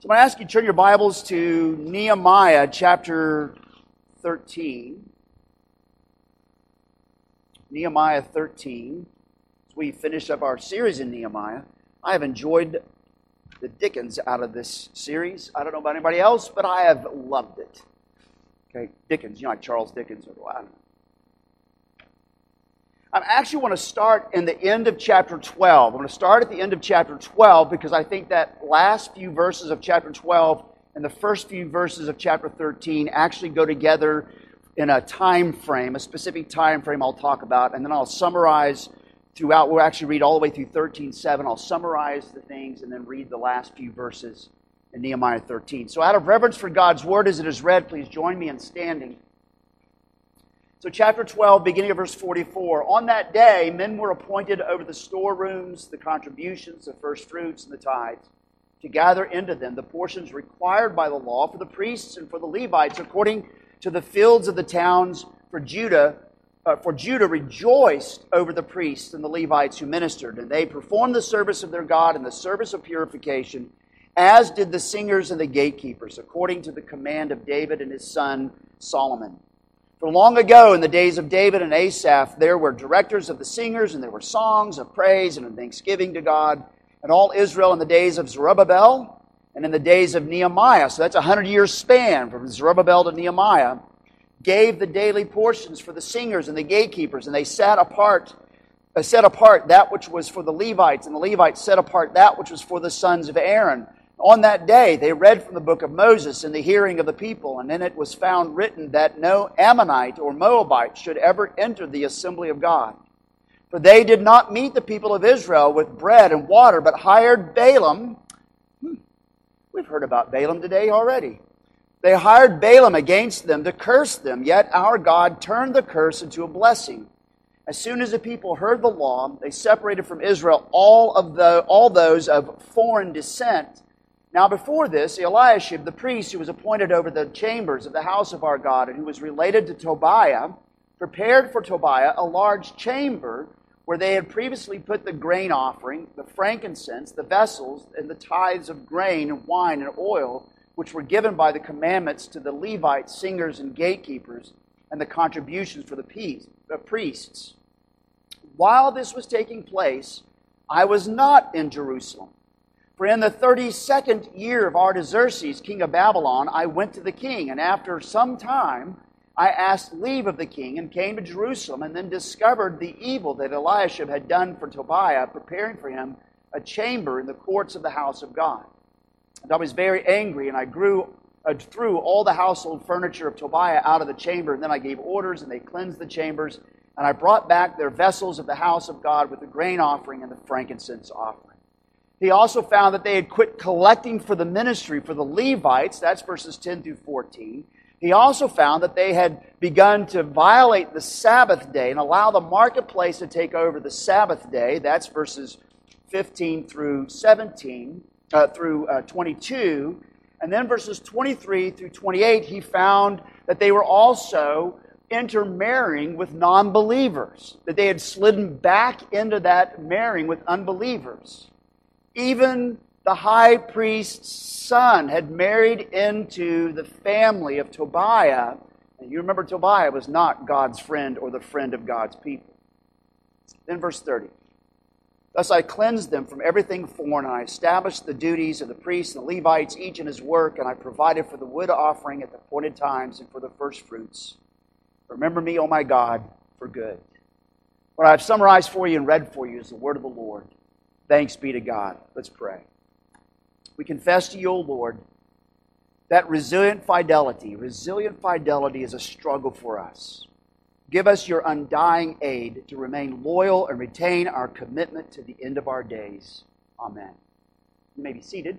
So I'm going to ask you to turn your Bibles to Nehemiah chapter 13. Nehemiah 13. As we finish up our series in Nehemiah, I have enjoyed the Dickens out of this series. I don't know about anybody else, but I have loved it. Okay, Dickens, you know, like Charles Dickens or I don't know. I actually want to start in the end of chapter 12. I'm going to start at the end of chapter 12 because I think that last few verses of chapter 12 and the first few verses of chapter 13 actually go together in a time frame, a specific time frame I'll talk about, and then I'll summarize throughout. We'll actually read all the way through 13:7. I'll summarize the things and then read the last few verses in Nehemiah 13. So, out of reverence for God's word as it is read, please join me in standing. So, chapter 12, beginning of verse 44. On that day, men were appointed over the storerooms, the contributions, the first fruits, and the tithes, to gather into them the portions required by the law for the priests and for the Levites, according to the fields of the towns for Judah. Uh, for Judah rejoiced over the priests and the Levites who ministered, and they performed the service of their God and the service of purification, as did the singers and the gatekeepers, according to the command of David and his son Solomon. For long ago, in the days of David and Asaph, there were directors of the singers, and there were songs of praise and of thanksgiving to God. And all Israel in the days of Zerubbabel and in the days of Nehemiah, so that's a hundred year span from Zerubbabel to Nehemiah, gave the daily portions for the singers and the gatekeepers, and they set apart, set apart that which was for the Levites, and the Levites set apart that which was for the sons of Aaron. On that day, they read from the book of Moses in the hearing of the people, and in it was found written that no Ammonite or Moabite should ever enter the assembly of God. For they did not meet the people of Israel with bread and water, but hired Balaam. Hmm. We've heard about Balaam today already. They hired Balaam against them to curse them, yet our God turned the curse into a blessing. As soon as the people heard the law, they separated from Israel all of the, all those of foreign descent now, before this, Eliashib, the priest who was appointed over the chambers of the house of our God and who was related to Tobiah, prepared for Tobiah a large chamber where they had previously put the grain offering, the frankincense, the vessels, and the tithes of grain and wine and oil, which were given by the commandments to the Levites, singers, and gatekeepers, and the contributions for the priests. While this was taking place, I was not in Jerusalem for in the 32nd year of Artaxerxes, king of Babylon, I went to the king, and after some time I asked leave of the king and came to Jerusalem, and then discovered the evil that Eliashib had done for Tobiah, preparing for him a chamber in the courts of the house of God. And I was very angry, and I grew uh, threw all the household furniture of Tobiah out of the chamber, and then I gave orders, and they cleansed the chambers, and I brought back their vessels of the house of God with the grain offering and the frankincense offering. He also found that they had quit collecting for the ministry for the Levites. That's verses 10 through 14. He also found that they had begun to violate the Sabbath day and allow the marketplace to take over the Sabbath day. That's verses 15 through 17, uh, through uh, 22. And then verses 23 through 28, he found that they were also intermarrying with non believers, that they had slidden back into that marrying with unbelievers. Even the high priest's son had married into the family of Tobiah. And you remember, Tobiah was not God's friend or the friend of God's people. Then, verse 30. Thus I cleansed them from everything foreign, and I established the duties of the priests and the Levites, each in his work, and I provided for the wood offering at the appointed times and for the first fruits. Remember me, O my God, for good. What I've summarized for you and read for you is the word of the Lord. Thanks be to God. Let's pray. We confess to you, O Lord, that resilient fidelity, resilient fidelity is a struggle for us. Give us your undying aid to remain loyal and retain our commitment to the end of our days. Amen. You may be seated.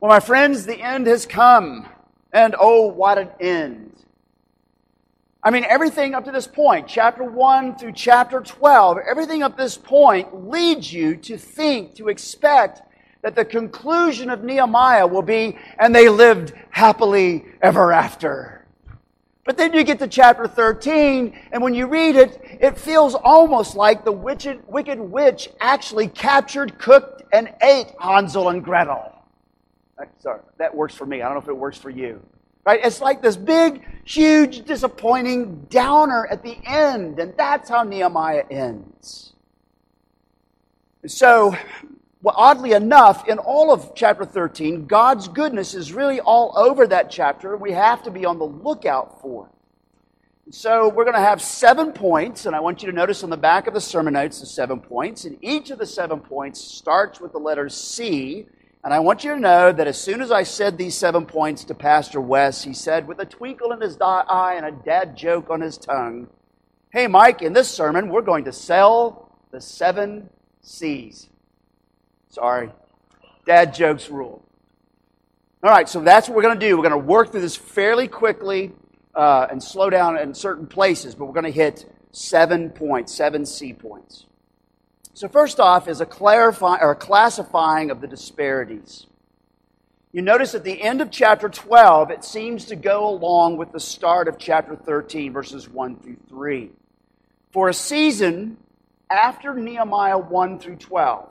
Well, my friends, the end has come. And oh, what an end. I mean, everything up to this point, chapter 1 through chapter 12, everything up to this point leads you to think, to expect that the conclusion of Nehemiah will be, and they lived happily ever after. But then you get to chapter 13, and when you read it, it feels almost like the wicked, wicked witch actually captured, cooked, and ate Hansel and Gretel. Sorry, that works for me. I don't know if it works for you. Right? It's like this big, huge, disappointing downer at the end, and that's how Nehemiah ends. So, well, oddly enough, in all of chapter 13, God's goodness is really all over that chapter. We have to be on the lookout for it. So we're going to have seven points, and I want you to notice on the back of the sermon notes the seven points. And each of the seven points starts with the letter C. And I want you to know that as soon as I said these seven points to Pastor Wes, he said, with a twinkle in his eye and a dad joke on his tongue, Hey, Mike, in this sermon, we're going to sell the seven C's. Sorry. Dad jokes rule. All right, so that's what we're going to do. We're going to work through this fairly quickly uh, and slow down in certain places, but we're going to hit seven points, seven C points. So first off is a clarifying or a classifying of the disparities. You notice at the end of chapter 12, it seems to go along with the start of chapter 13, verses 1 through 3. For a season after Nehemiah 1 through 12,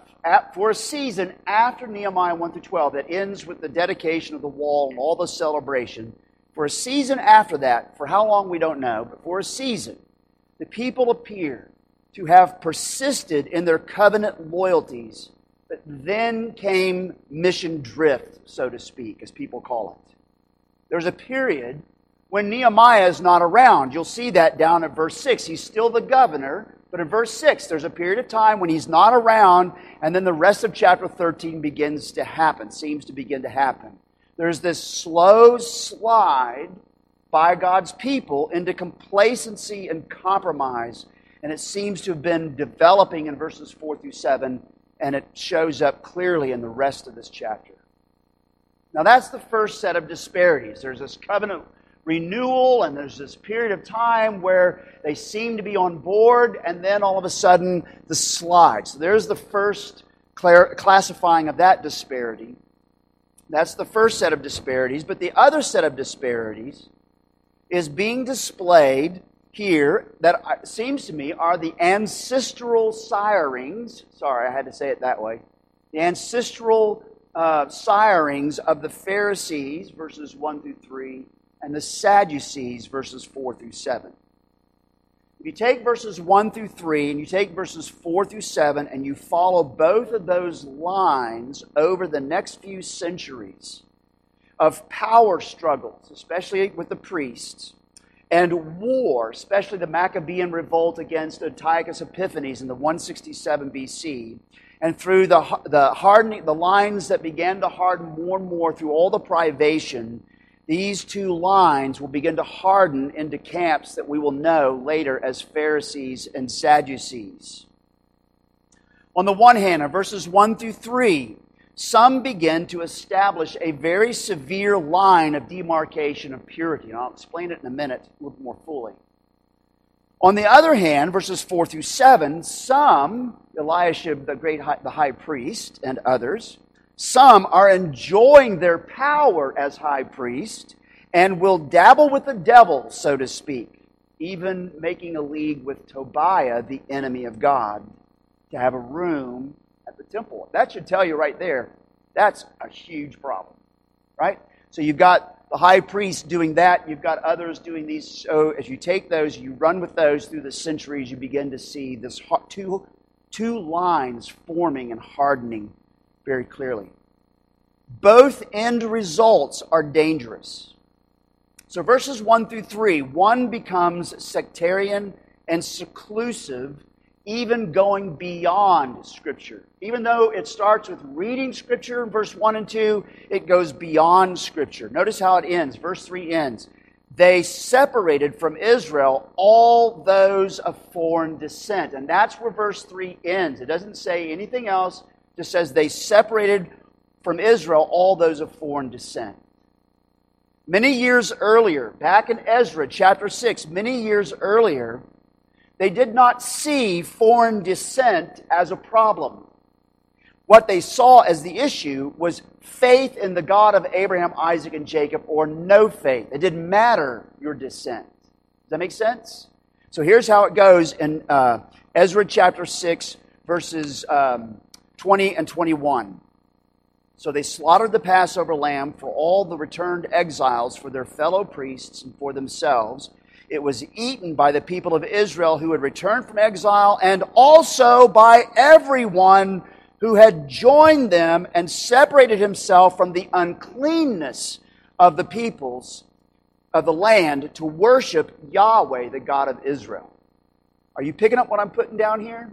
for a season after Nehemiah 1 through 12 that ends with the dedication of the wall and all the celebration, for a season after that, for how long we don't know, but for a season, the people appear to have persisted in their covenant loyalties, but then came mission drift, so to speak, as people call it. There's a period when Nehemiah is not around. You'll see that down at verse 6. He's still the governor, but in verse 6, there's a period of time when he's not around, and then the rest of chapter 13 begins to happen, seems to begin to happen. There's this slow slide by God's people into complacency and compromise, and it seems to have been developing in verses 4 through 7, and it shows up clearly in the rest of this chapter. Now, that's the first set of disparities. There's this covenant renewal, and there's this period of time where they seem to be on board, and then all of a sudden the slide. So there's the first classifying of that disparity. That's the first set of disparities. But the other set of disparities is being displayed here that seems to me are the ancestral sirings. Sorry, I had to say it that way. The ancestral uh, sirings of the Pharisees, verses 1 through 3, and the Sadducees, verses 4 through 7. If you take verses 1 through 3 and you take verses 4 through 7 and you follow both of those lines over the next few centuries of power struggles, especially with the priests, and war, especially the Maccabean revolt against Antiochus Epiphanes in the 167 BC, and through the, the hardening, the lines that began to harden more and more through all the privation these two lines will begin to harden into camps that we will know later as Pharisees and Sadducees. On the one hand, in verses 1 through 3, some begin to establish a very severe line of demarcation of purity. And I'll explain it in a minute a little more fully. On the other hand, verses 4 through 7, some, Eliashib, the great high, the high priest, and others, some are enjoying their power as high priest and will dabble with the devil, so to speak, even making a league with Tobiah, the enemy of God, to have a room at the temple. That should tell you right there that's a huge problem, right? So you've got the high priest doing that, you've got others doing these. So as you take those, you run with those through the centuries, you begin to see this two, two lines forming and hardening very clearly. Both end results are dangerous. So, verses 1 through 3, one becomes sectarian and seclusive, even going beyond Scripture. Even though it starts with reading Scripture in verse 1 and 2, it goes beyond Scripture. Notice how it ends. Verse 3 ends. They separated from Israel all those of foreign descent. And that's where verse 3 ends. It doesn't say anything else it just says they separated from Israel all those of foreign descent. Many years earlier, back in Ezra chapter 6, many years earlier, they did not see foreign descent as a problem. what they saw as the issue was faith in the God of Abraham, Isaac, and Jacob, or no faith. It didn't matter your descent. Does that make sense? So here's how it goes in uh, Ezra chapter 6, verses um, 20 and 21. So they slaughtered the Passover lamb for all the returned exiles, for their fellow priests, and for themselves. It was eaten by the people of Israel who had returned from exile, and also by everyone who had joined them and separated himself from the uncleanness of the peoples of the land to worship Yahweh, the God of Israel. Are you picking up what I'm putting down here?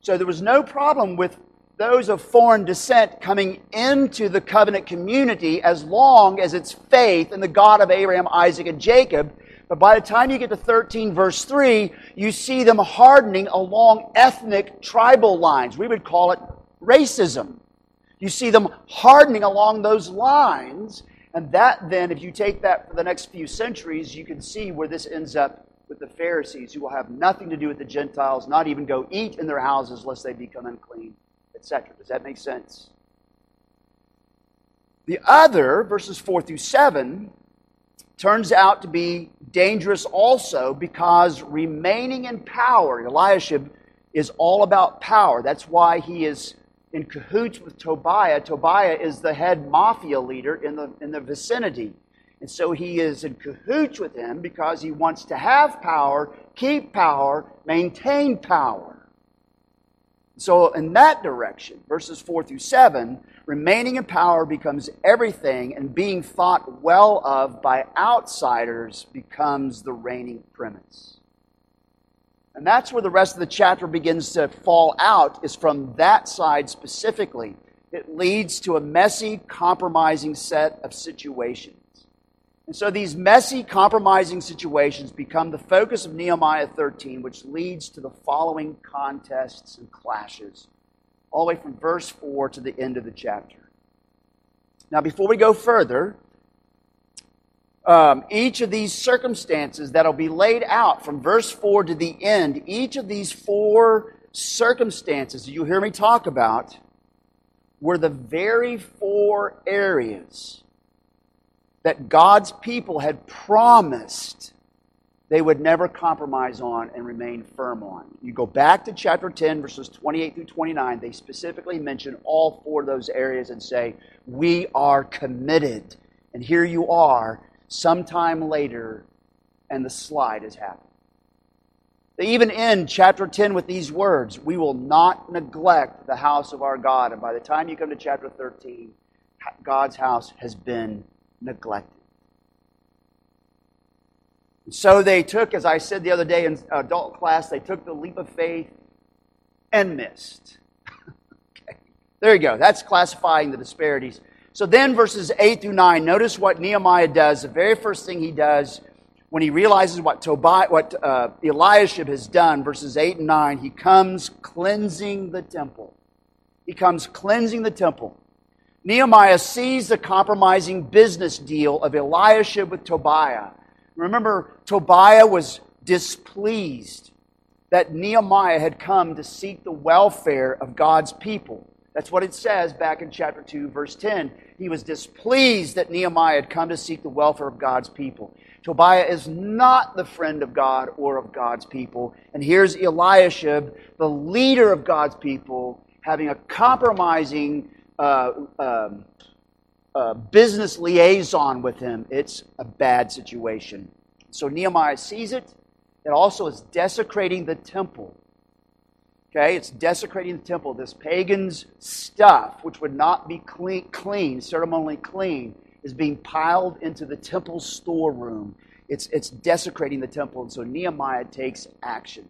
So there was no problem with those of foreign descent coming into the covenant community as long as it's faith in the God of Abraham, Isaac, and Jacob. But by the time you get to 13 verse 3, you see them hardening along ethnic tribal lines. We would call it racism. You see them hardening along those lines. And that then, if you take that for the next few centuries, you can see where this ends up with the Pharisees, who will have nothing to do with the Gentiles, not even go eat in their houses lest they become unclean etc. Does that make sense? The other, verses 4 through 7, turns out to be dangerous also because remaining in power, Eliashib is all about power. That's why he is in cahoots with Tobiah. Tobiah is the head mafia leader in the, in the vicinity. And so he is in cahoots with him because he wants to have power, keep power, maintain power. So, in that direction, verses 4 through 7, remaining in power becomes everything, and being thought well of by outsiders becomes the reigning premise. And that's where the rest of the chapter begins to fall out, is from that side specifically. It leads to a messy, compromising set of situations. And so these messy, compromising situations become the focus of Nehemiah 13, which leads to the following contests and clashes, all the way from verse 4 to the end of the chapter. Now, before we go further, um, each of these circumstances that'll be laid out from verse 4 to the end, each of these four circumstances that you hear me talk about were the very four areas that God's people had promised they would never compromise on and remain firm on. You go back to chapter 10, verses 28 through 29, they specifically mention all four of those areas and say, We are committed. And here you are, sometime later, and the slide has happened. They even end chapter 10 with these words We will not neglect the house of our God. And by the time you come to chapter 13, God's house has been neglected. So they took, as I said the other day in adult class, they took the leap of faith and missed. okay. There you go. That's classifying the disparities. So then, verses 8 through 9, notice what Nehemiah does. The very first thing he does when he realizes what, Tobiah, what uh, Eliashib has done, verses 8 and 9, he comes cleansing the temple. He comes cleansing the temple. Nehemiah sees the compromising business deal of Eliashib with Tobiah. Remember, Tobiah was displeased that Nehemiah had come to seek the welfare of God's people. That's what it says back in chapter 2, verse 10. He was displeased that Nehemiah had come to seek the welfare of God's people. Tobiah is not the friend of God or of God's people. And here's Eliashib, the leader of God's people, having a compromising uh, um, uh, business liaison with him, it's a bad situation. So Nehemiah sees it. It also is desecrating the temple. Okay, it's desecrating the temple. This pagan's stuff, which would not be clean, clean ceremonially clean, is being piled into the temple storeroom. It's, it's desecrating the temple. And so Nehemiah takes action.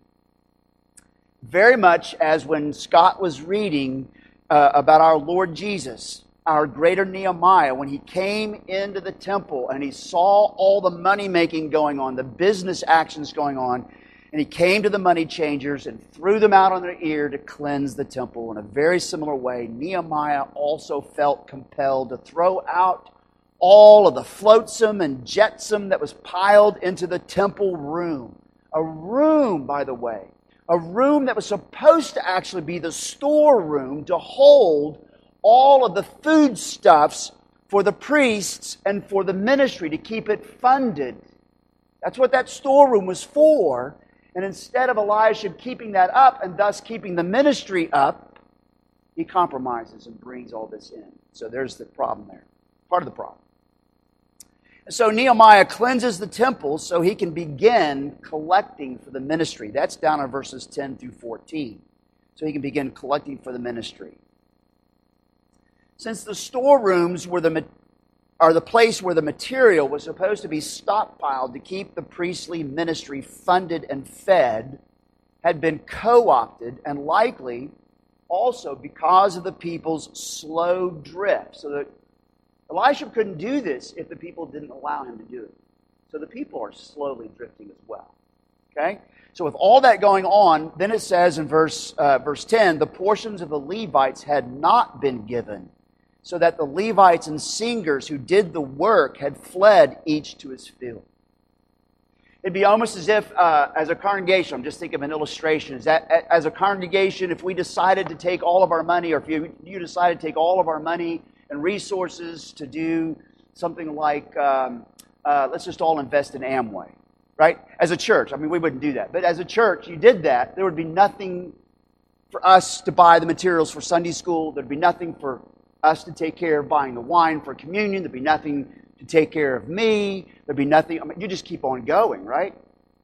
Very much as when Scott was reading uh, about our Lord Jesus, our greater Nehemiah, when he came into the temple and he saw all the money making going on, the business actions going on, and he came to the money changers and threw them out on their ear to cleanse the temple. In a very similar way, Nehemiah also felt compelled to throw out all of the flotsam and jetsam that was piled into the temple room. A room, by the way, a room that was supposed to actually be the storeroom to hold all of the foodstuffs for the priests and for the ministry to keep it funded. That's what that storeroom was for. And instead of Elisha keeping that up and thus keeping the ministry up, he compromises and brings all this in. So there's the problem there. Part of the problem. So Nehemiah cleanses the temple so he can begin collecting for the ministry. That's down in verses 10 through 14. So he can begin collecting for the ministry. Since the storerooms were the, are the place where the material was supposed to be stockpiled to keep the priestly ministry funded and fed, had been co opted and likely also because of the people's slow drift. So that Elisha couldn't do this if the people didn't allow him to do it. So the people are slowly drifting as well. Okay? So with all that going on, then it says in verse, uh, verse 10 the portions of the Levites had not been given, so that the Levites and singers who did the work had fled each to his field. It'd be almost as if, uh, as a congregation, I'm just thinking of an illustration, is that as a congregation, if we decided to take all of our money, or if you, you decided to take all of our money and resources to do something like, um, uh, let's just all invest in Amway, right? As a church, I mean, we wouldn't do that. But as a church, you did that, there would be nothing for us to buy the materials for Sunday school. There'd be nothing for us to take care of buying the wine for communion. There'd be nothing to take care of me. There'd be nothing. I mean, you just keep on going, right?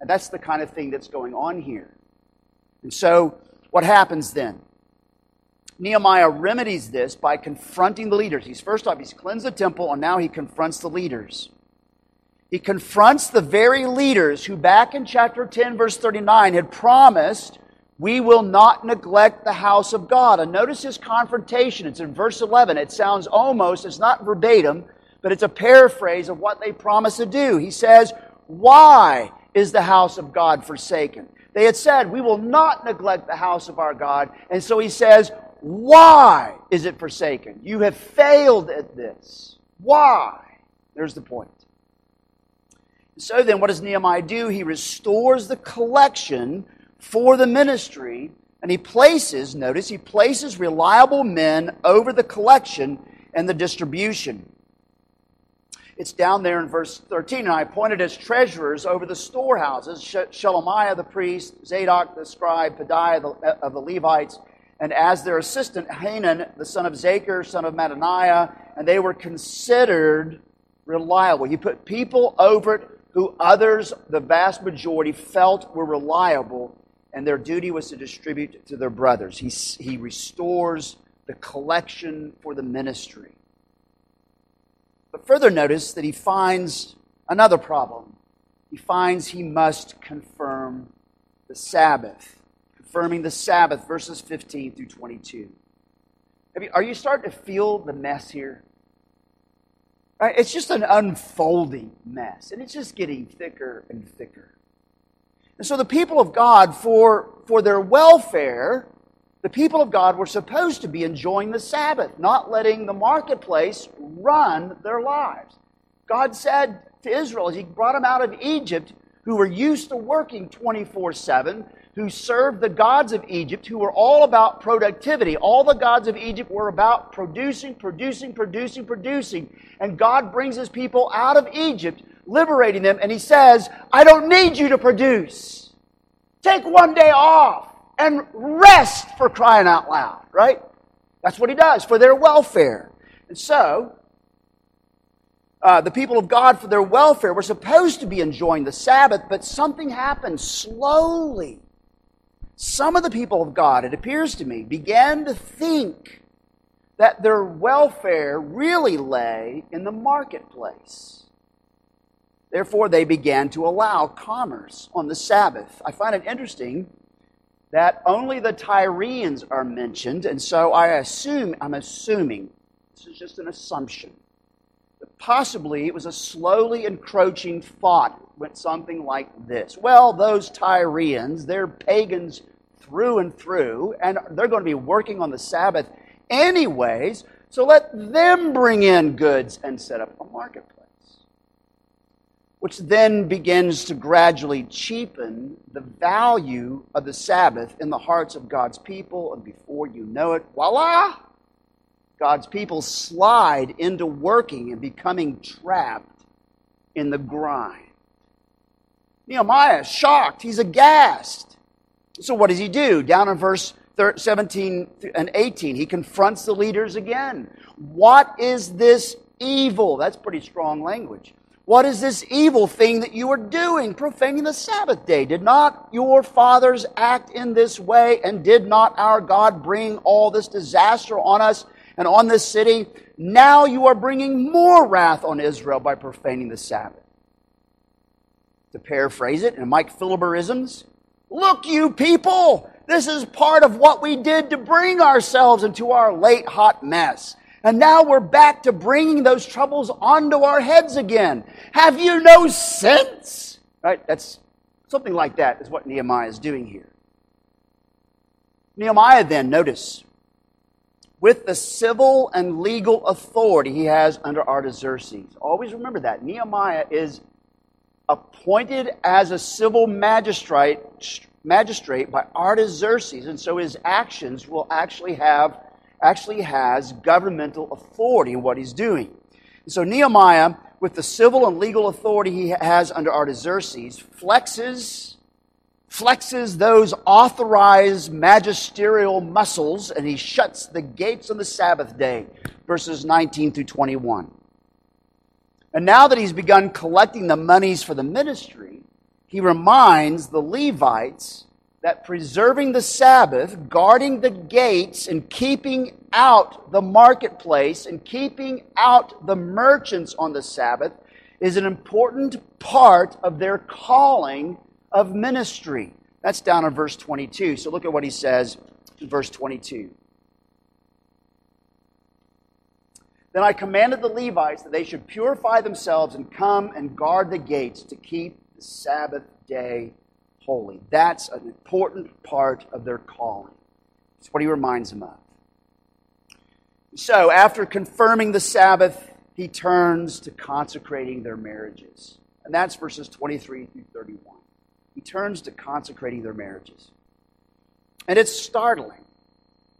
And that's the kind of thing that's going on here. And so, what happens then? Nehemiah remedies this by confronting the leaders. He's first off, he's cleansed the temple, and now he confronts the leaders. He confronts the very leaders who, back in chapter 10, verse 39, had promised, We will not neglect the house of God. And notice his confrontation. It's in verse 11. It sounds almost, it's not verbatim, but it's a paraphrase of what they promised to do. He says, Why is the house of God forsaken? They had said, We will not neglect the house of our God. And so he says, why is it forsaken? You have failed at this. Why? There's the point. So then, what does Nehemiah do? He restores the collection for the ministry, and he places, notice, he places reliable men over the collection and the distribution. It's down there in verse 13. And I appointed as treasurers over the storehouses Shelemiah the priest, Zadok the scribe, Pedaiah uh, of the Levites, and as their assistant, Hanan, the son of Zakur, son of Mattaniah, and they were considered reliable. He put people over it who others, the vast majority, felt were reliable, and their duty was to distribute to their brothers. He, he restores the collection for the ministry. But further notice that he finds another problem. He finds he must confirm the Sabbath confirming the Sabbath, verses 15 through 22. You, are you starting to feel the mess here? It's just an unfolding mess, and it's just getting thicker and thicker. And so the people of God, for, for their welfare, the people of God were supposed to be enjoying the Sabbath, not letting the marketplace run their lives. God said to Israel as He brought them out of Egypt, who were used to working 24 7, who served the gods of Egypt, who were all about productivity. All the gods of Egypt were about producing, producing, producing, producing. And God brings his people out of Egypt, liberating them, and he says, I don't need you to produce. Take one day off and rest for crying out loud, right? That's what he does for their welfare. And so, uh, the people of God, for their welfare, were supposed to be enjoying the Sabbath, but something happened slowly some of the people of God, it appears to me, began to think that their welfare really lay in the marketplace. Therefore, they began to allow commerce on the Sabbath. I find it interesting that only the Tyrians are mentioned, and so I assume, I'm assuming, this is just an assumption, that possibly it was a slowly encroaching thought went something like this. Well, those Tyrians, they're pagans through and through, and they're going to be working on the Sabbath anyways, so let them bring in goods and set up a marketplace. which then begins to gradually cheapen the value of the Sabbath in the hearts of God's people. And before you know it, voila! God's people slide into working and becoming trapped in the grind. Nehemiah is shocked. He's aghast. So, what does he do? Down in verse 17 and 18, he confronts the leaders again. What is this evil? That's pretty strong language. What is this evil thing that you are doing, profaning the Sabbath day? Did not your fathers act in this way, and did not our God bring all this disaster on us and on this city? Now you are bringing more wrath on Israel by profaning the Sabbath. To paraphrase it in Mike Philibberisms, look, you people, this is part of what we did to bring ourselves into our late hot mess. And now we're back to bringing those troubles onto our heads again. Have you no sense? Right? That's something like that is what Nehemiah is doing here. Nehemiah then, notice, with the civil and legal authority he has under Artaxerxes. Always remember that. Nehemiah is appointed as a civil magistrate, magistrate by Artaxerxes, and so his actions will actually have actually has governmental authority in what he's doing. And so Nehemiah, with the civil and legal authority he has under Artaxerxes, flexes flexes those authorized magisterial muscles and he shuts the gates on the Sabbath day, verses 19 through 21. And now that he's begun collecting the monies for the ministry, he reminds the Levites that preserving the Sabbath, guarding the gates, and keeping out the marketplace and keeping out the merchants on the Sabbath is an important part of their calling of ministry. That's down in verse 22. So look at what he says in verse 22. Then I commanded the Levites that they should purify themselves and come and guard the gates to keep the Sabbath day holy. That's an important part of their calling. It's what he reminds them of. So, after confirming the Sabbath, he turns to consecrating their marriages. And that's verses 23 through 31. He turns to consecrating their marriages. And it's startling.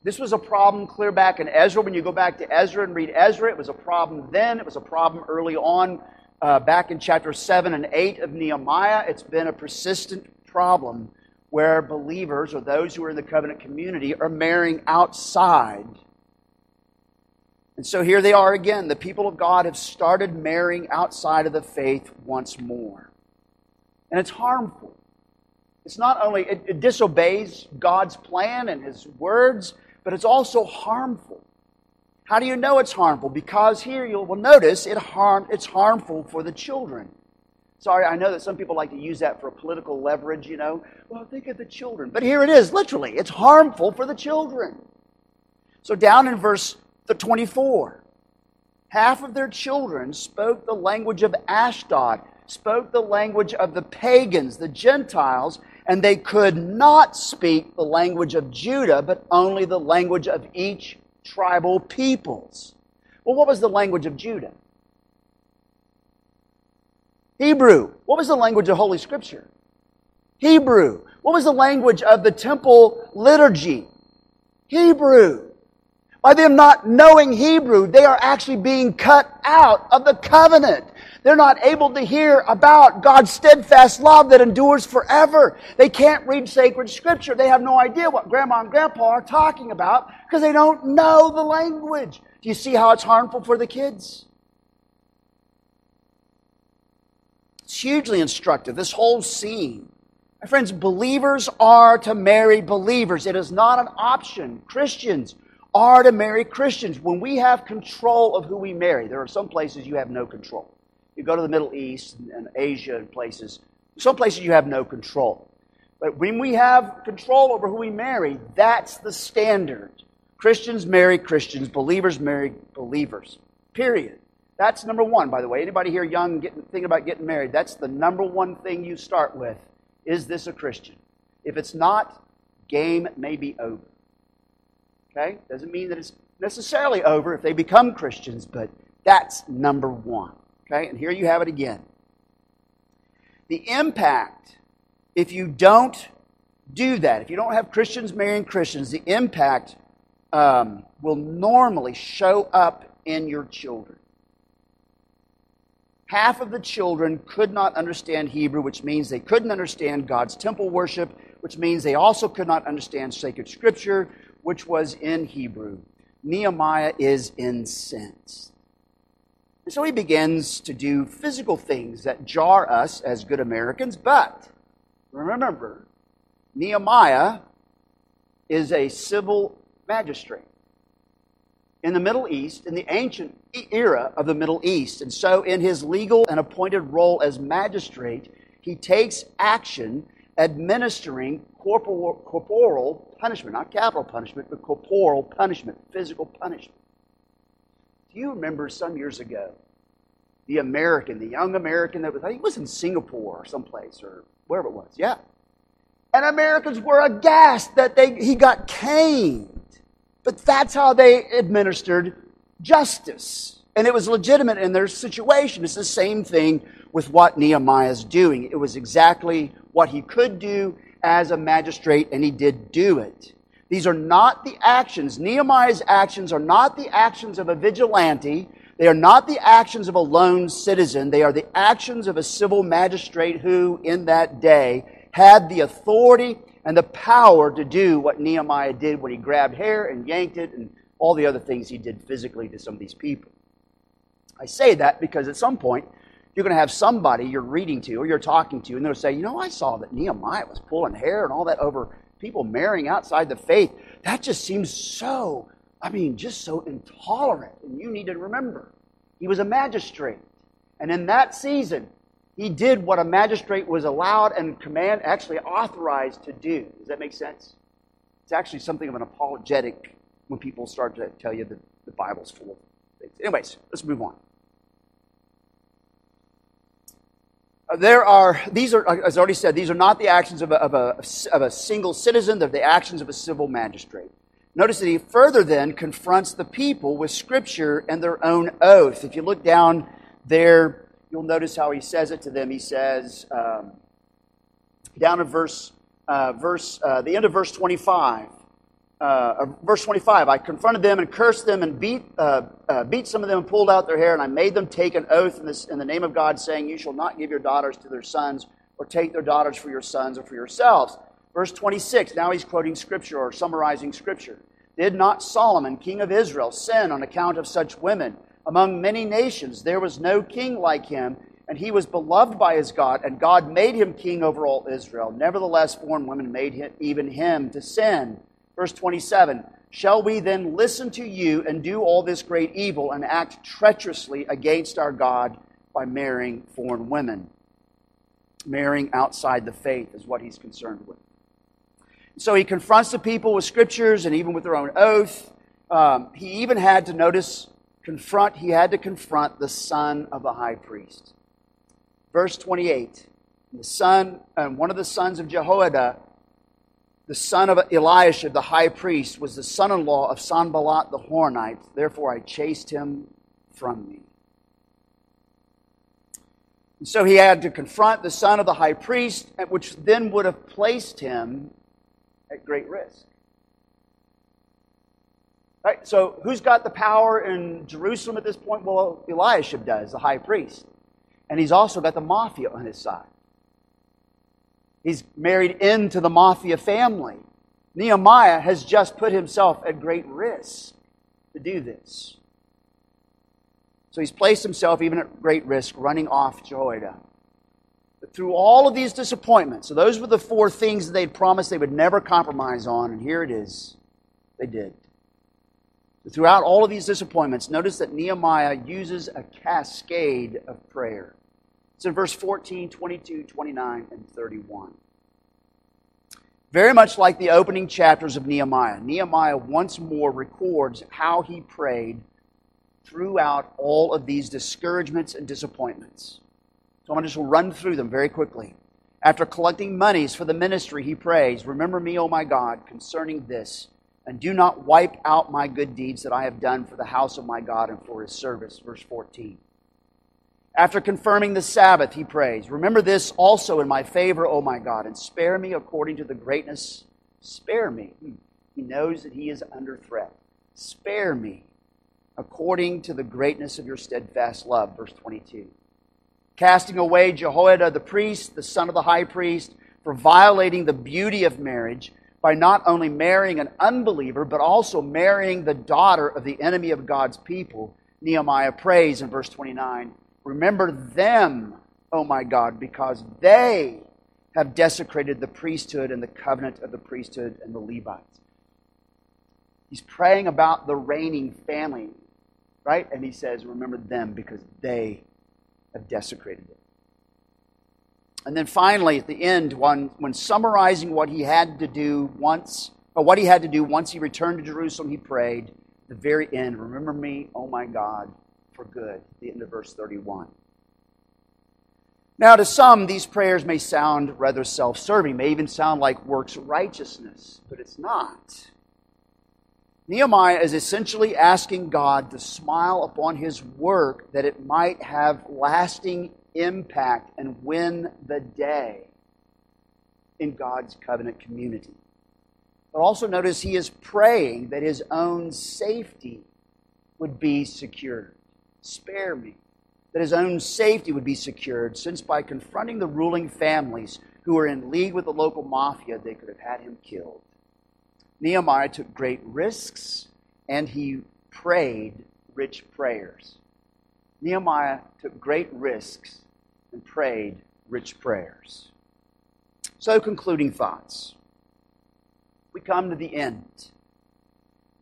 This was a problem clear back in Ezra. When you go back to Ezra and read Ezra, it was a problem then. It was a problem early on, uh, back in chapter 7 and 8 of Nehemiah. It's been a persistent problem where believers or those who are in the covenant community are marrying outside. And so here they are again. The people of God have started marrying outside of the faith once more. And it's harmful. It's not only, it, it disobeys God's plan and His words, but it's also harmful. How do you know it's harmful? Because here you will notice it harm, it's harmful for the children. Sorry, I know that some people like to use that for political leverage, you know. Well, think of the children. But here it is, literally. It's harmful for the children. So down in verse the 24, half of their children spoke the language of Ashdod, spoke the language of the pagans, the Gentiles, and they could not speak the language of Judah, but only the language of each tribal peoples. Well, what was the language of Judah? Hebrew. What was the language of Holy Scripture? Hebrew. What was the language of the temple liturgy? Hebrew. By them not knowing Hebrew, they are actually being cut out of the covenant. They're not able to hear about God's steadfast love that endures forever. They can't read sacred scripture. They have no idea what grandma and grandpa are talking about because they don't know the language. Do you see how it's harmful for the kids? It's hugely instructive, this whole scene. My friends, believers are to marry believers. It is not an option. Christians are to marry Christians. When we have control of who we marry, there are some places you have no control. You go to the Middle East and Asia and places, some places you have no control. But when we have control over who we marry, that's the standard. Christians marry Christians, believers marry believers. Period. That's number one, by the way. Anybody here young getting, thinking about getting married? That's the number one thing you start with. Is this a Christian? If it's not, game may be over. Okay? Doesn't mean that it's necessarily over if they become Christians, but that's number one. Okay? And here you have it again. the impact, if you don't do that, if you don't have Christians marrying Christians, the impact um, will normally show up in your children. Half of the children could not understand Hebrew, which means they couldn't understand God's temple worship, which means they also could not understand sacred scripture, which was in Hebrew. Nehemiah is incensed. And so he begins to do physical things that jar us as good Americans, but remember, Nehemiah is a civil magistrate in the Middle East, in the ancient era of the Middle East. And so, in his legal and appointed role as magistrate, he takes action administering corporal, corporal punishment, not capital punishment, but corporal punishment, physical punishment. Do you remember some years ago, the American, the young American that was, I think it was in Singapore or someplace or wherever it was, yeah. And Americans were aghast that they, he got caned. But that's how they administered justice. And it was legitimate in their situation. It's the same thing with what Nehemiah is doing. It was exactly what he could do as a magistrate, and he did do it. These are not the actions. Nehemiah's actions are not the actions of a vigilante. They are not the actions of a lone citizen. They are the actions of a civil magistrate who, in that day, had the authority and the power to do what Nehemiah did when he grabbed hair and yanked it and all the other things he did physically to some of these people. I say that because at some point you're going to have somebody you're reading to or you're talking to, and they'll say, You know, I saw that Nehemiah was pulling hair and all that over people marrying outside the faith. That just seems so, I mean, just so intolerant. And you need to remember, he was a magistrate. And in that season, he did what a magistrate was allowed and command, actually authorized to do. Does that make sense? It's actually something of an apologetic when people start to tell you that the Bible's full of things. Anyways, let's move on. Uh, there are, these are, as I already said, these are not the actions of a, of, a, of a single citizen, they're the actions of a civil magistrate. Notice that he further then confronts the people with Scripture and their own oath. If you look down there you'll notice how he says it to them. He says, um, down in verse, uh, verse uh, the end of verse 25, uh, verse 25, I confronted them and cursed them and beat, uh, uh, beat some of them and pulled out their hair, and I made them take an oath in, this, in the name of God, saying, You shall not give your daughters to their sons, or take their daughters for your sons or for yourselves. Verse 26, now he's quoting scripture or summarizing scripture. Did not Solomon, king of Israel, sin on account of such women? Among many nations, there was no king like him, and he was beloved by his God, and God made him king over all Israel. Nevertheless, foreign women made him, even him to sin. Verse 27 Shall we then listen to you and do all this great evil and act treacherously against our God by marrying foreign women? Marrying outside the faith is what he's concerned with. So he confronts the people with scriptures and even with their own oath. Um, he even had to notice confront, he had to confront the son of the high priest. Verse 28 the son, and one of the sons of Jehoiada, the son of Eliashib, the high priest, was the son in law of Sanballat the Horonite. Therefore, I chased him from me. And so he had to confront the son of the high priest, which then would have placed him at great risk. Right? So, who's got the power in Jerusalem at this point? Well, Eliashib does, the high priest. And he's also got the mafia on his side. He's married into the mafia family. Nehemiah has just put himself at great risk to do this. So he's placed himself even at great risk running off Jehoiada. But through all of these disappointments, so those were the four things that they'd promised they would never compromise on, and here it is. They did. Throughout all of these disappointments, notice that Nehemiah uses a cascade of prayer. It's in verse 14, 22, 29, and 31. Very much like the opening chapters of Nehemiah, Nehemiah once more records how he prayed throughout all of these discouragements and disappointments. So I'm going to just run through them very quickly. After collecting monies for the ministry, he prays, Remember me, O my God, concerning this and do not wipe out my good deeds that I have done for the house of my God and for his service. Verse 14. After confirming the Sabbath, he prays, Remember this also in my favor, O my God, and spare me according to the greatness. Spare me. Hmm. He knows that he is under threat. Spare me according to the greatness of your steadfast love. Verse 22. Casting away Jehoiada the priest, the son of the high priest, for violating the beauty of marriage by not only marrying an unbeliever, but also marrying the daughter of the enemy of God's people, Nehemiah prays in verse 29 Remember them, O my God, because they have desecrated the priesthood and the covenant of the priesthood and the Levites. He's praying about the reigning family, right? And he says, Remember them because they have desecrated it. And then finally, at the end, when, when summarizing what he had to do once, or what he had to do once he returned to Jerusalem, he prayed, the very end, Remember me, O my God, for good. The end of verse 31. Now, to some, these prayers may sound rather self serving, may even sound like works righteousness, but it's not. Nehemiah is essentially asking God to smile upon his work that it might have lasting impact and win the day in God's covenant community. But also notice he is praying that his own safety would be secured. Spare me. That his own safety would be secured, since by confronting the ruling families who were in league with the local mafia, they could have had him killed. Nehemiah took great risks and he prayed rich prayers. Nehemiah took great risks and prayed rich prayers. So, concluding thoughts. We come to the end.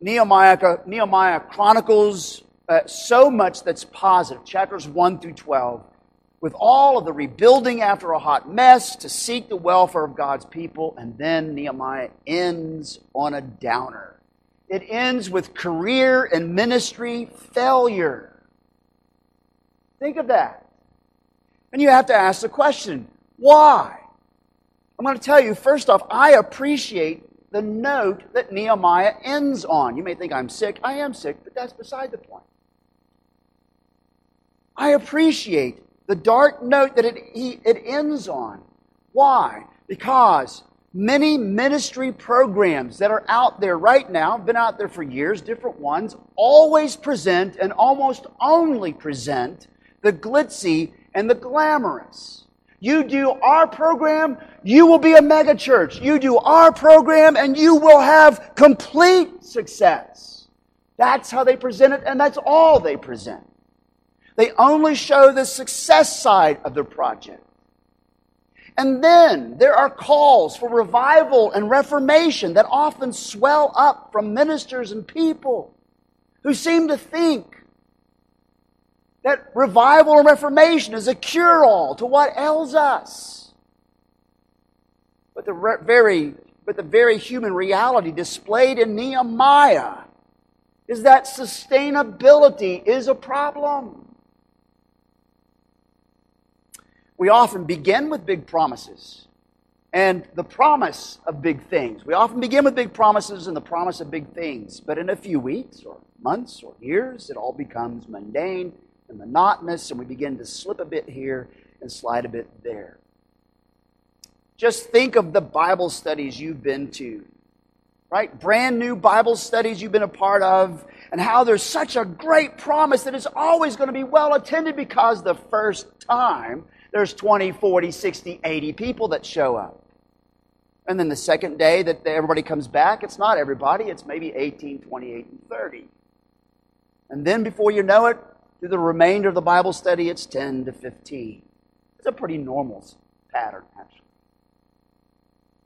Nehemiah, Nehemiah chronicles uh, so much that's positive, chapters 1 through 12, with all of the rebuilding after a hot mess to seek the welfare of God's people, and then Nehemiah ends on a downer. It ends with career and ministry failure. Think of that. And you have to ask the question why? I'm going to tell you, first off, I appreciate the note that Nehemiah ends on. You may think I'm sick. I am sick, but that's beside the point. I appreciate the dark note that it, it ends on. Why? Because many ministry programs that are out there right now, been out there for years, different ones, always present and almost only present the glitzy and the glamorous. You do our program, you will be a megachurch. You do our program, and you will have complete success. That's how they present it, and that's all they present. They only show the success side of their project. And then there are calls for revival and reformation that often swell up from ministers and people who seem to think that revival and reformation is a cure all to what ails us. But the re- very but the very human reality displayed in Nehemiah is that sustainability is a problem. We often begin with big promises and the promise of big things. We often begin with big promises and the promise of big things, but in a few weeks or months or years, it all becomes mundane and monotonous, and we begin to slip a bit here and slide a bit there. Just think of the Bible studies you've been to, right? Brand new Bible studies you've been a part of, and how there's such a great promise that it's always going to be well attended because the first time there's 20, 40, 60, 80 people that show up. And then the second day that everybody comes back, it's not everybody, it's maybe 18, 28, and 30. And then before you know it, through the remainder of the Bible study, it's 10 to 15. It's a pretty normal pattern, actually.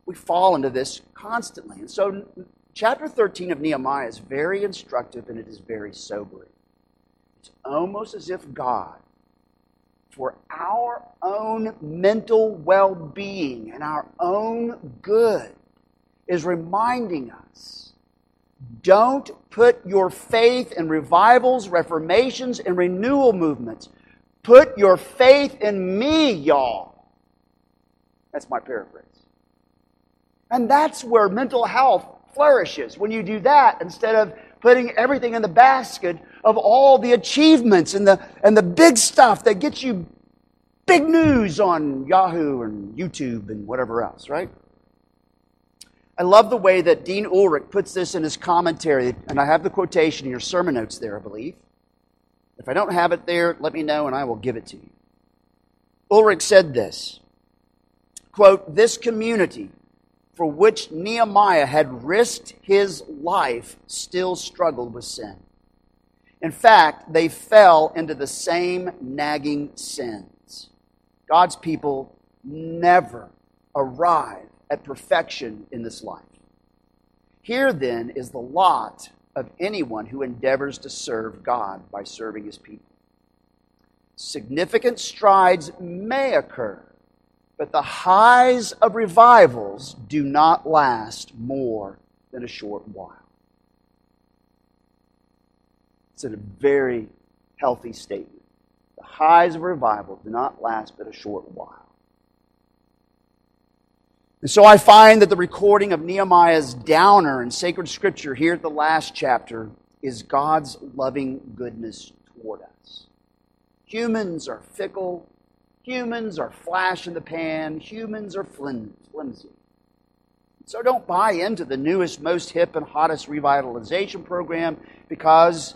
We fall into this constantly. And so, chapter 13 of Nehemiah is very instructive and it is very sobering. It's almost as if God, for our own mental well being and our own good, is reminding us don't put your faith in revivals, reformations, and renewal movements. Put your faith in me, y'all. That's my paraphrase. And that's where mental health flourishes. When you do that, instead of putting everything in the basket of all the achievements and the, and the big stuff that gets you big news on Yahoo and YouTube and whatever else, right? I love the way that Dean Ulrich puts this in his commentary, and I have the quotation in your sermon notes there, I believe. If I don't have it there, let me know and I will give it to you. Ulrich said this quote, This community for which Nehemiah had risked his life still struggled with sin. In fact, they fell into the same nagging sins. God's people never arrive at perfection in this life. Here, then, is the lot of anyone who endeavors to serve God by serving his people. Significant strides may occur, but the highs of revivals do not last more than a short while. It's a very healthy statement. The highs of revival do not last but a short while. And so I find that the recording of Nehemiah's downer in sacred scripture here at the last chapter is God's loving goodness toward us. Humans are fickle. Humans are flash in the pan. Humans are flimsy. So don't buy into the newest, most hip, and hottest revitalization program because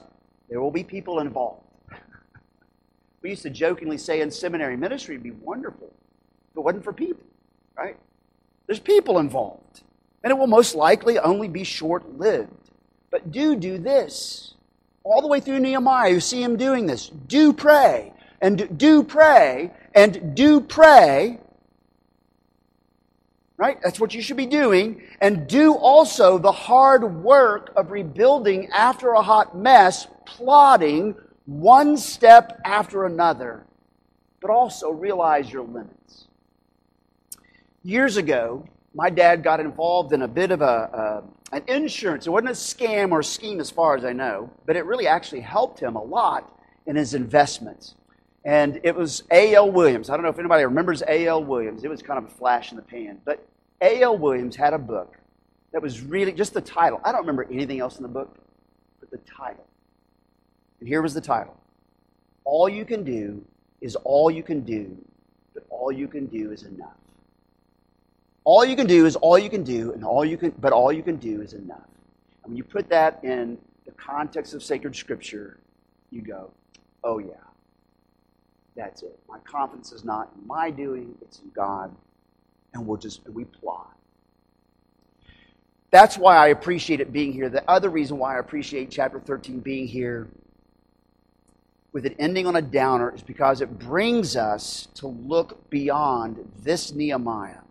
there will be people involved. we used to jokingly say in seminary ministry it'd be wonderful if it wasn't for people, right? There's people involved. And it will most likely only be short lived. But do do this. All the way through Nehemiah, you see him doing this. Do pray, and do pray, and do pray. Right? That's what you should be doing. And do also the hard work of rebuilding after a hot mess, plodding one step after another. But also realize your limits. Years ago, my dad got involved in a bit of a, an insurance. It wasn't a scam or scheme as far as I know, but it really actually helped him a lot in his investments. And it was A.L. Williams. I don't know if anybody remembers A.L. Williams. It was kind of a flash in the pan. But A.L. Williams had a book that was really just the title. I don't remember anything else in the book, but the title. And here was the title All you can do is all you can do, but all you can do is enough. All you can do is all you can do, and all you can, but all you can do is enough. And when you put that in the context of sacred scripture, you go, oh yeah, that's it. My confidence is not in my doing, it's in God. And we'll just, we plot. That's why I appreciate it being here. The other reason why I appreciate chapter 13 being here with it ending on a downer is because it brings us to look beyond this Nehemiah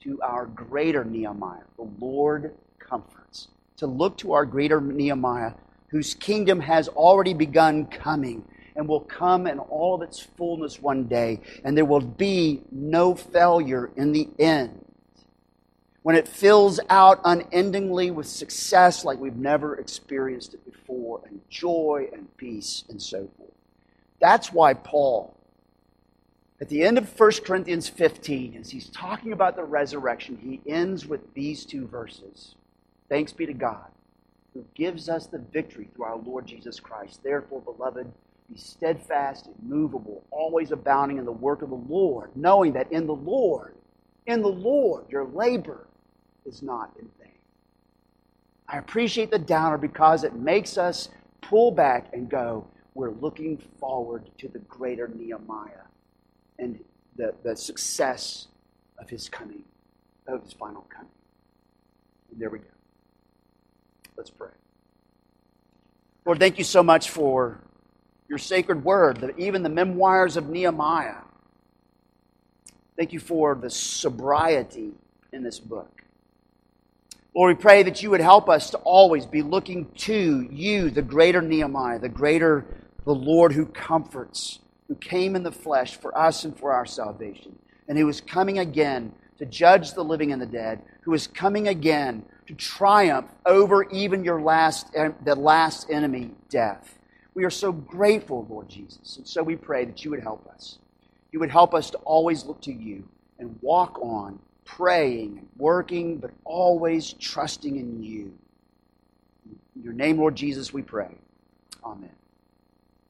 to our greater Nehemiah, the Lord comforts. To look to our greater Nehemiah, whose kingdom has already begun coming and will come in all of its fullness one day, and there will be no failure in the end. When it fills out unendingly with success like we've never experienced it before, and joy and peace and so forth. That's why Paul at the end of 1 Corinthians 15, as he's talking about the resurrection, he ends with these two verses Thanks be to God, who gives us the victory through our Lord Jesus Christ. Therefore, beloved, be steadfast, immovable, always abounding in the work of the Lord, knowing that in the Lord, in the Lord, your labor is not in vain. I appreciate the downer because it makes us pull back and go, we're looking forward to the greater Nehemiah and the, the success of his coming, of his final coming. And there we go. Let's pray. Lord, thank you so much for your sacred word, even the memoirs of Nehemiah. Thank you for the sobriety in this book. Lord, we pray that you would help us to always be looking to you, the greater Nehemiah, the greater, the Lord who comforts, who came in the flesh for us and for our salvation, and who is coming again to judge the living and the dead, who is coming again to triumph over even your last, the last enemy, death. We are so grateful, Lord Jesus. And so we pray that you would help us. You would help us to always look to you and walk on, praying and working, but always trusting in you. In your name, Lord Jesus, we pray. Amen.